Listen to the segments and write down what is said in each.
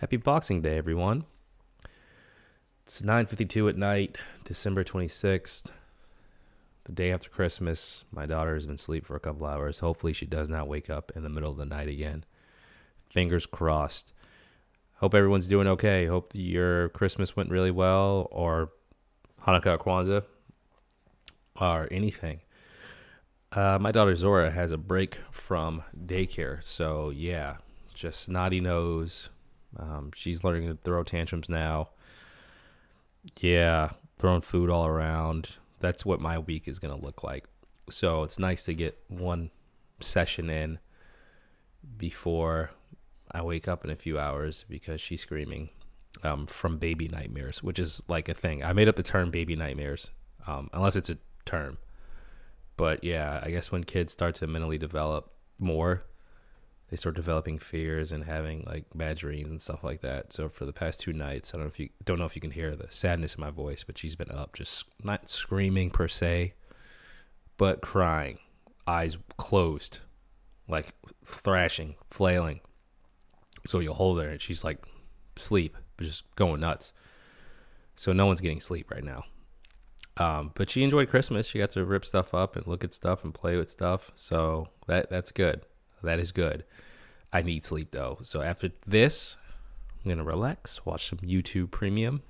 Happy Boxing Day, everyone. It's 9:52 at night, December 26th, the day after Christmas. My daughter has been asleep for a couple hours. Hopefully, she does not wake up in the middle of the night again. Fingers crossed. Hope everyone's doing okay. Hope your Christmas went really well, or Hanukkah, or Kwanzaa, or anything. Uh, my daughter Zora has a break from daycare, so yeah, just snotty nose. Um, she's learning to throw tantrums now. Yeah, throwing food all around. That's what my week is gonna look like. So it's nice to get one session in before I wake up in a few hours because she's screaming um, from baby nightmares, which is like a thing. I made up the term baby nightmares, um, unless it's a term. But yeah, I guess when kids start to mentally develop more, they start developing fears and having like bad dreams and stuff like that. So for the past two nights, I don't know if you don't know if you can hear the sadness in my voice, but she's been up, just not screaming per se, but crying, eyes closed, like thrashing, flailing. So you'll hold her and she's like sleep, but just going nuts. So no one's getting sleep right now. Um, but she enjoyed Christmas. She got to rip stuff up and look at stuff and play with stuff. So that that's good. That is good. I need sleep though. So after this, I'm gonna relax, watch some YouTube Premium,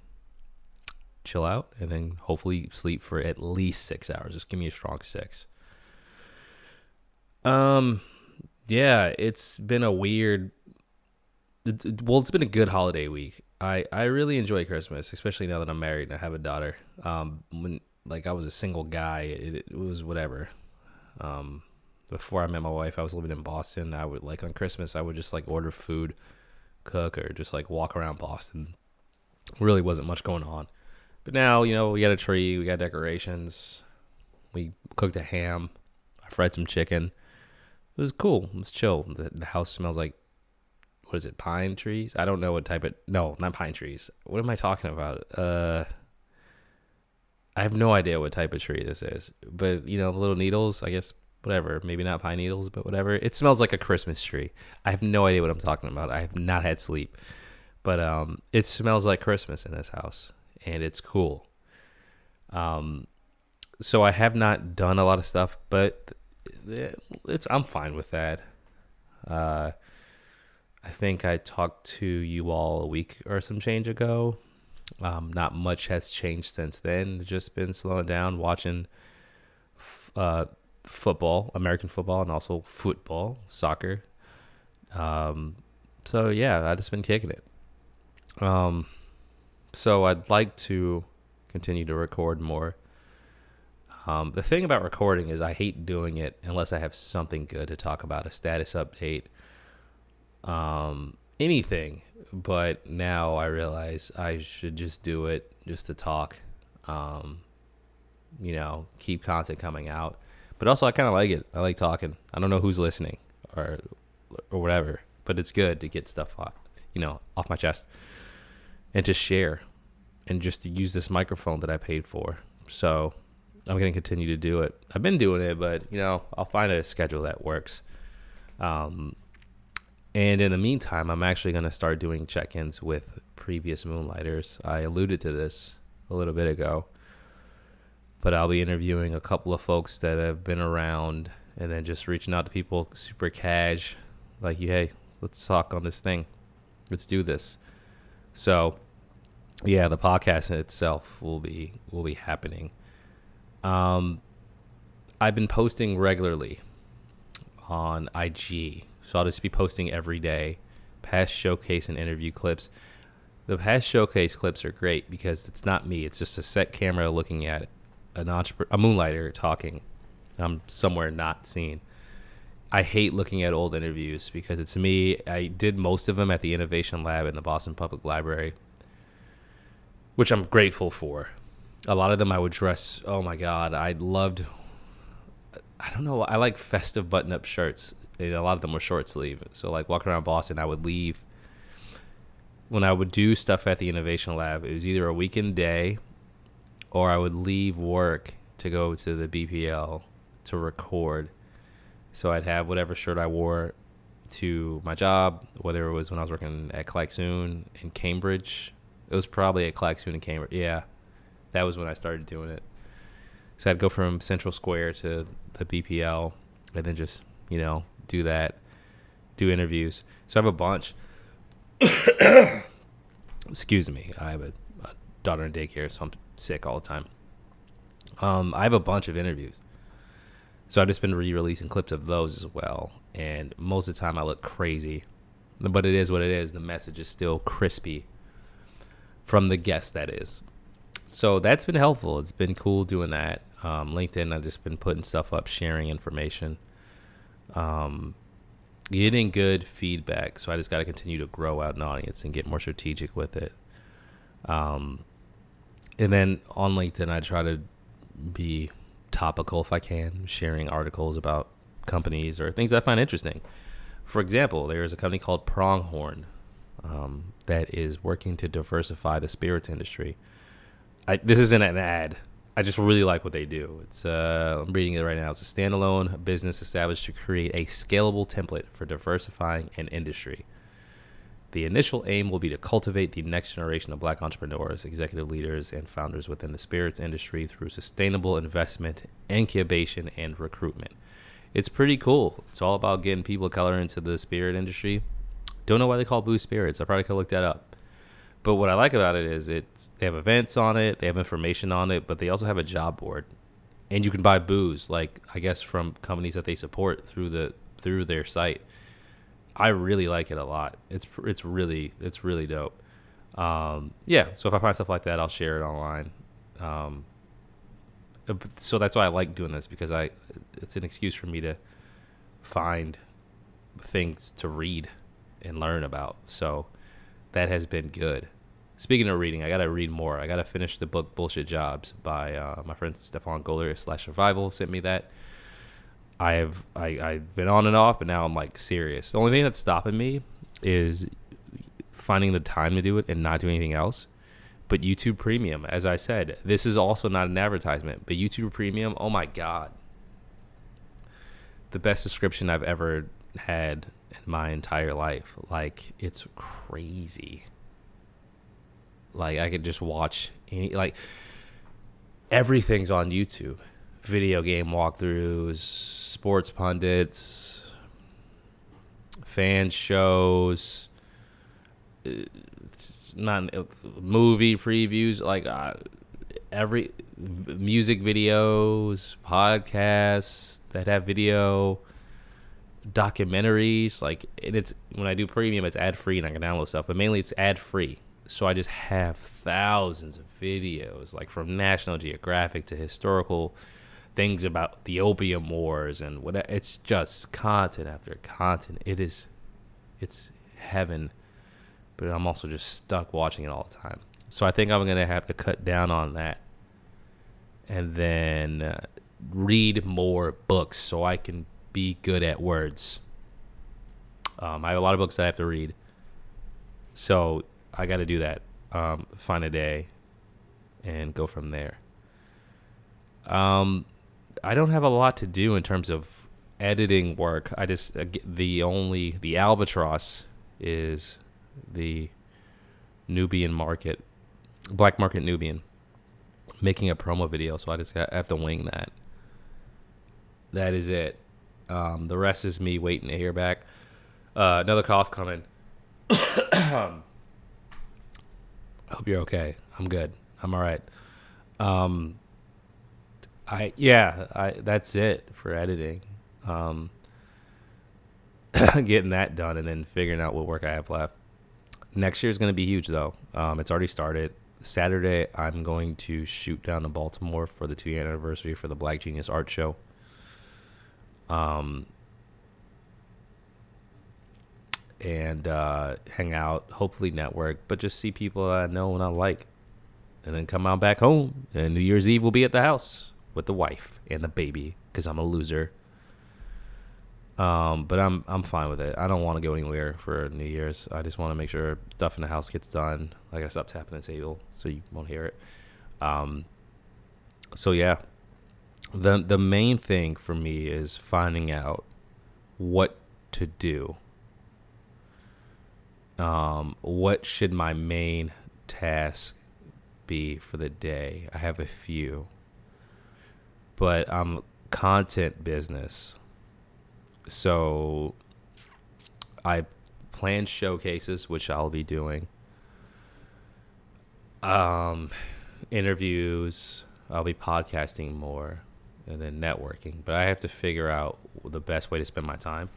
chill out, and then hopefully sleep for at least six hours. Just give me a strong six. Um, yeah, it's been a weird. Well, it's been a good holiday week. I I really enjoy Christmas, especially now that I'm married and I have a daughter. Um, when like I was a single guy, it, it was whatever. Um, before I met my wife, I was living in Boston. I would like on Christmas, I would just like order food, cook, or just like walk around Boston. Really wasn't much going on. But now, you know, we got a tree, we got decorations, we cooked a ham, I fried some chicken. It was cool. It was chill. The, the house smells like what is it? Pine trees? I don't know what type of no, not pine trees. What am I talking about? Uh I have no idea what type of tree this is. But you know, little needles, I guess whatever, maybe not pine needles, but whatever. It smells like a Christmas tree. I have no idea what I'm talking about. I have not had sleep. But um it smells like Christmas in this house and it's cool. Um so I have not done a lot of stuff, but it's I'm fine with that. Uh I think I talked to you all a week or some change ago. Um, not much has changed since then. Just been slowing down, watching uh, football, American football, and also football, soccer. Um, so yeah, I just been kicking it. Um, so I'd like to continue to record more. Um, the thing about recording is I hate doing it unless I have something good to talk about, a status update um, anything. But now I realize I should just do it just to talk. Um, you know, keep content coming out. But also, I kind of like it. I like talking. I don't know who's listening or or whatever, but it's good to get stuff off, you know, off my chest and to share and just to use this microphone that I paid for. So I'm going to continue to do it. I've been doing it, but you know, I'll find a schedule that works. Um, and in the meantime, I'm actually going to start doing check ins with previous Moonlighters. I alluded to this a little bit ago, but I'll be interviewing a couple of folks that have been around and then just reaching out to people super cash, like, hey, let's talk on this thing. Let's do this. So, yeah, the podcast in itself will be will be happening. Um, I've been posting regularly on IG so I'll just be posting every day past showcase and interview clips. The past showcase clips are great because it's not me, it's just a set camera looking at an entrepreneur, a moonlighter talking. I'm somewhere not seen. I hate looking at old interviews because it's me. I did most of them at the Innovation Lab in the Boston Public Library, which I'm grateful for. A lot of them I would dress. Oh my God, I loved. I don't know. I like festive button-up shirts And a lot of them were short sleeve. So like walking around Boston, I would leave when I would do stuff at the innovation lab. It was either a weekend day, or I would leave work to go to the BPL to record. So I'd have whatever shirt I wore to my job, whether it was when I was working at Klaxoon in Cambridge. It was probably at Klaxoon in Cambridge. Yeah, that was when I started doing it. So I'd go from Central Square to the BPL, and then just you know do that, do interviews. So I have a bunch. Excuse me, I have a, a daughter in daycare, so I'm sick all the time. Um, I have a bunch of interviews. So I've just been re-releasing clips of those as well, and most of the time I look crazy, but it is what it is. The message is still crispy from the guest that is. So that's been helpful. It's been cool doing that. Um, LinkedIn, I've just been putting stuff up, sharing information, um, getting good feedback. So I just got to continue to grow out an audience and get more strategic with it. Um, and then on LinkedIn, I try to be topical if I can, sharing articles about companies or things I find interesting. For example, there is a company called Pronghorn um, that is working to diversify the spirits industry. I, this isn't an ad. I just really like what they do. It's uh, I'm reading it right now. It's a standalone business established to create a scalable template for diversifying an industry. The initial aim will be to cultivate the next generation of black entrepreneurs, executive leaders, and founders within the spirits industry through sustainable investment, incubation, and recruitment. It's pretty cool. It's all about getting people of color into the spirit industry. Don't know why they call Boost Spirits. I probably could look that up. But what I like about it is it's they have events on it, they have information on it, but they also have a job board, and you can buy booze, like I guess from companies that they support through the through their site. I really like it a lot. It's it's really it's really dope. Um, yeah, so if I find stuff like that, I'll share it online. Um, uh, so that's why I like doing this because I it's an excuse for me to find things to read and learn about. So that has been good. Speaking of reading, I gotta read more. I gotta finish the book "Bullshit Jobs" by uh, my friend Stefan Goller slash Survival. Sent me that. I have I I've been on and off, but now I'm like serious. The only thing that's stopping me is finding the time to do it and not do anything else. But YouTube Premium, as I said, this is also not an advertisement, but YouTube Premium, oh my god. The best subscription I've ever had in my entire life. Like it's crazy. Like I could just watch any like everything's on YouTube. Video game walkthroughs, sports pundits, fan shows, uh, not uh, movie previews, like uh, every music videos, podcasts that have video documentaries like it's when i do premium it's ad free and i can download stuff but mainly it's ad free so i just have thousands of videos like from national geographic to historical things about the opium wars and what it's just content after content it is it's heaven but i'm also just stuck watching it all the time so i think i'm gonna have to cut down on that and then uh, read more books so i can be good at words. Um, I have a lot of books that I have to read, so I got to do that. Um, find a day, and go from there. Um, I don't have a lot to do in terms of editing work. I just uh, the only the albatross is the Nubian market, black market Nubian, making a promo video. So I just have to wing that. That is it. Um, the rest is me waiting to hear back. Uh, another cough coming. I hope you're okay. I'm good. I'm all right. Um, I yeah, I that's it for editing. Um, getting that done and then figuring out what work I have left. Next year is going to be huge though. Um, it's already started. Saturday, I'm going to shoot down to Baltimore for the two year anniversary for the Black Genius Art Show um, and uh, hang out, hopefully network, but just see people I know and I like, and then come out back home. And New Year's Eve will be at the house with the wife and the baby because I'm a loser. Um, but I'm I'm fine with it. I don't want to go anywhere for New Year's. I just want to make sure stuff in the house gets done. Like I gotta stop tapping the table so you won't hear it. Um, so yeah, the the main thing for me is finding out what to do um, what should my main task be for the day? I have a few, but I'm content business, so I plan showcases, which I'll be doing. Um, interviews. I'll be podcasting more, and then networking. But I have to figure out the best way to spend my time.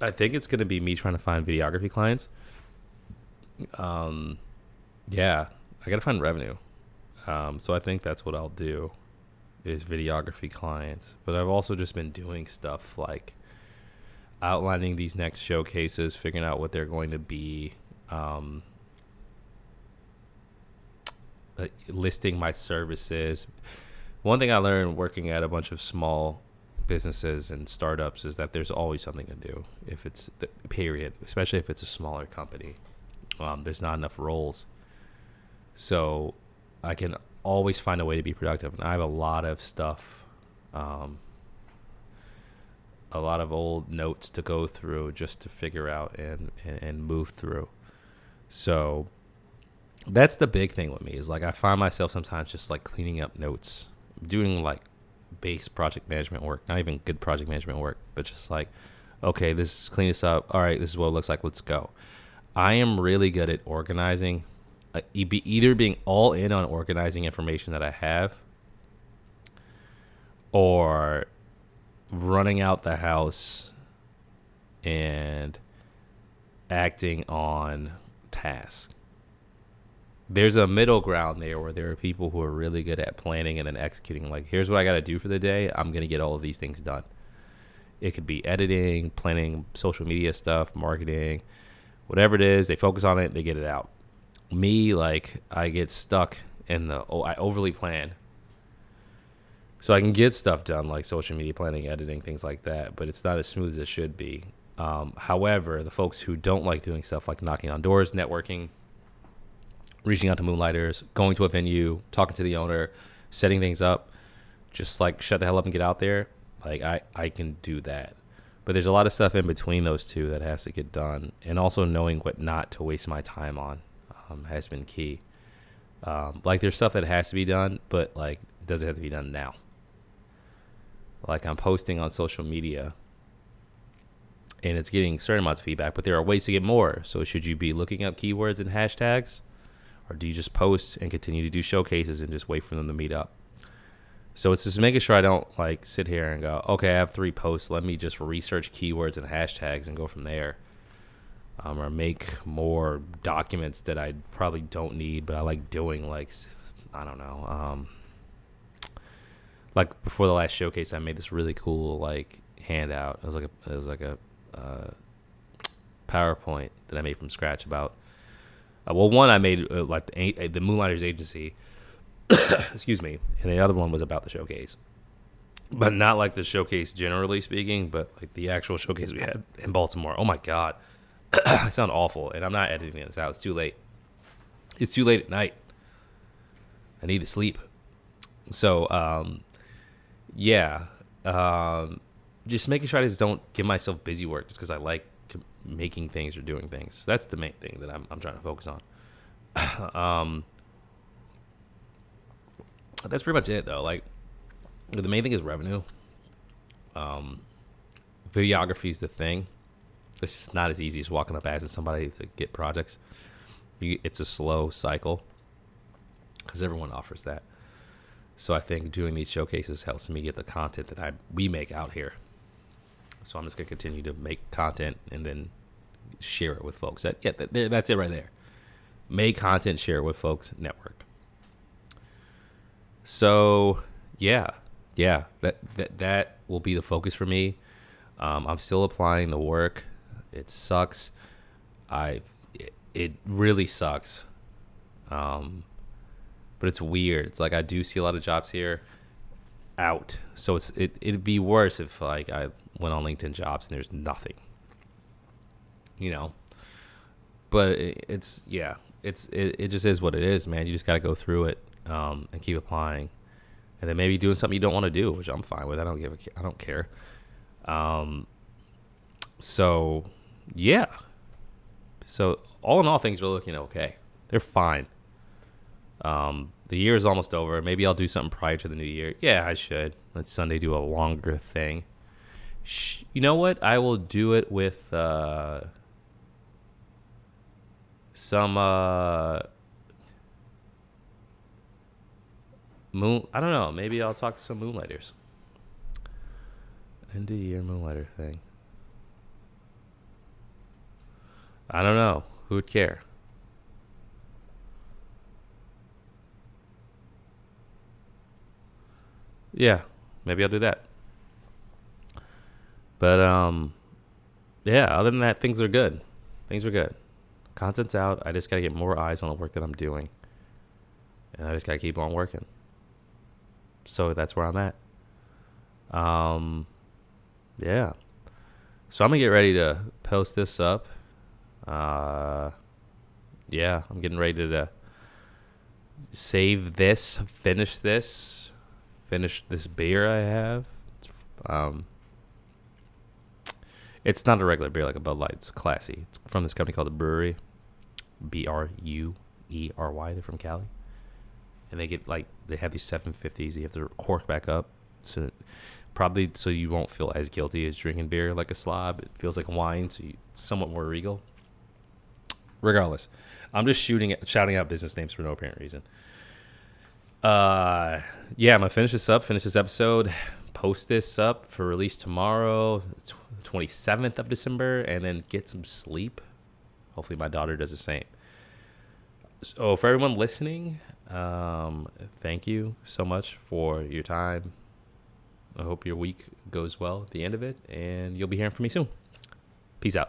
I think it's going to be me trying to find videography clients. Um, yeah, I got to find revenue. Um, so I think that's what I'll do is videography clients. But I've also just been doing stuff like outlining these next showcases, figuring out what they're going to be, um, uh, listing my services. One thing I learned working at a bunch of small businesses and startups is that there's always something to do if it's the period, especially if it's a smaller company. Um, there's not enough roles. So I can always find a way to be productive. And I have a lot of stuff, um, a lot of old notes to go through just to figure out and, and, and move through. So that's the big thing with me is like I find myself sometimes just like cleaning up notes, doing like base project management work, not even good project management work, but just like, okay, this is clean this up. All right, this is what it looks like. Let's go. I am really good at organizing, uh, either being all in on organizing information that I have, or running out the house and acting on task there's a middle ground there where there are people who are really good at planning and then executing. Like, here's what I got to do for the day. I'm going to get all of these things done. It could be editing, planning social media stuff, marketing, whatever it is. They focus on it, they get it out. Me, like, I get stuck in the, oh, I overly plan. So I can get stuff done like social media planning, editing, things like that, but it's not as smooth as it should be. Um, however, the folks who don't like doing stuff like knocking on doors, networking, reaching out to moonlighters, going to a venue, talking to the owner, setting things up, just like shut the hell up and get out there. Like I, I can do that. But there's a lot of stuff in between those two that has to get done. And also knowing what not to waste my time on um, has been key. Um, like there's stuff that has to be done, but like doesn't have to be done now. Like I'm posting on social media and it's getting certain amounts of feedback, but there are ways to get more. So should you be looking up keywords and hashtags? or do you just post and continue to do showcases and just wait for them to meet up? So it's just making sure I don't like sit here and go, okay, I have three posts. Let me just research keywords and hashtags and go from there. Um, or make more documents that I probably don't need, but I like doing. Like, I don't know. Um, like before the last showcase, I made this really cool like handout. It was like a it was like a uh, PowerPoint that I made from scratch about uh, well, one I made uh, like the, the Moonlighters Agency, excuse me, and the other one was about the showcase, but not like the showcase generally speaking, but like the actual showcase we had in Baltimore. Oh my god, I sound awful, and I'm not editing this out. It's too late. It's too late at night. I need to sleep. So, um, yeah, um, just making sure I just don't give myself busy work just because I like making things or doing things. That's the main thing that I'm, I'm trying to focus on. um, that's pretty much it, though. Like, the main thing is revenue. Um, videography is the thing. It's just not as easy as walking up asking somebody to get projects. You, it's a slow cycle because everyone offers that. So I think doing these showcases helps me get the content that I we make out here. So I'm just gonna continue to make content and then share it with folks. That yeah, that, that's it right there. Make content, share it with folks, network. So yeah, yeah, that that that will be the focus for me. Um, I'm still applying the work. It sucks. I it, really sucks. Um, but it's weird. It's like I do see a lot of jobs here out. So it's it it'd be worse if like I went on LinkedIn Jobs and there's nothing. You know, but it, it's yeah, it's it, it just is what it is, man. You just got to go through it um, and keep applying, and then maybe doing something you don't want to do, which I'm fine with. I don't give a I don't care. Um, so yeah, So all in all, things are looking okay. They're fine. Um, the year is almost over. Maybe I'll do something prior to the new year. Yeah, I should. Let Sunday do a longer thing. You know what? I will do it with uh, some uh, moon. I don't know. Maybe I'll talk to some moonlighters. End of year moonlighter thing. I don't know. Who would care? Yeah, maybe I'll do that. But um yeah, other than that things are good. Things are good. Content's out. I just got to get more eyes on the work that I'm doing. And I just got to keep on working. So that's where I'm at. Um yeah. So I'm to get ready to post this up. Uh yeah, I'm getting ready to save this, finish this, finish this beer I have. Um, it's not a regular beer like a Bud Light. It's classy. It's from this company called the Bruery, B R U E R Y. They're from Cali, and they get like they have these 750s. You have to cork back up, so probably so you won't feel as guilty as drinking beer like a slob. It feels like wine, so you, it's somewhat more regal. Regardless, I'm just shooting, shouting out business names for no apparent reason. Uh, yeah, I'm gonna finish this up. Finish this episode. Post this up for release tomorrow, 27th of December, and then get some sleep. Hopefully, my daughter does the same. So, for everyone listening, um, thank you so much for your time. I hope your week goes well at the end of it, and you'll be hearing from me soon. Peace out.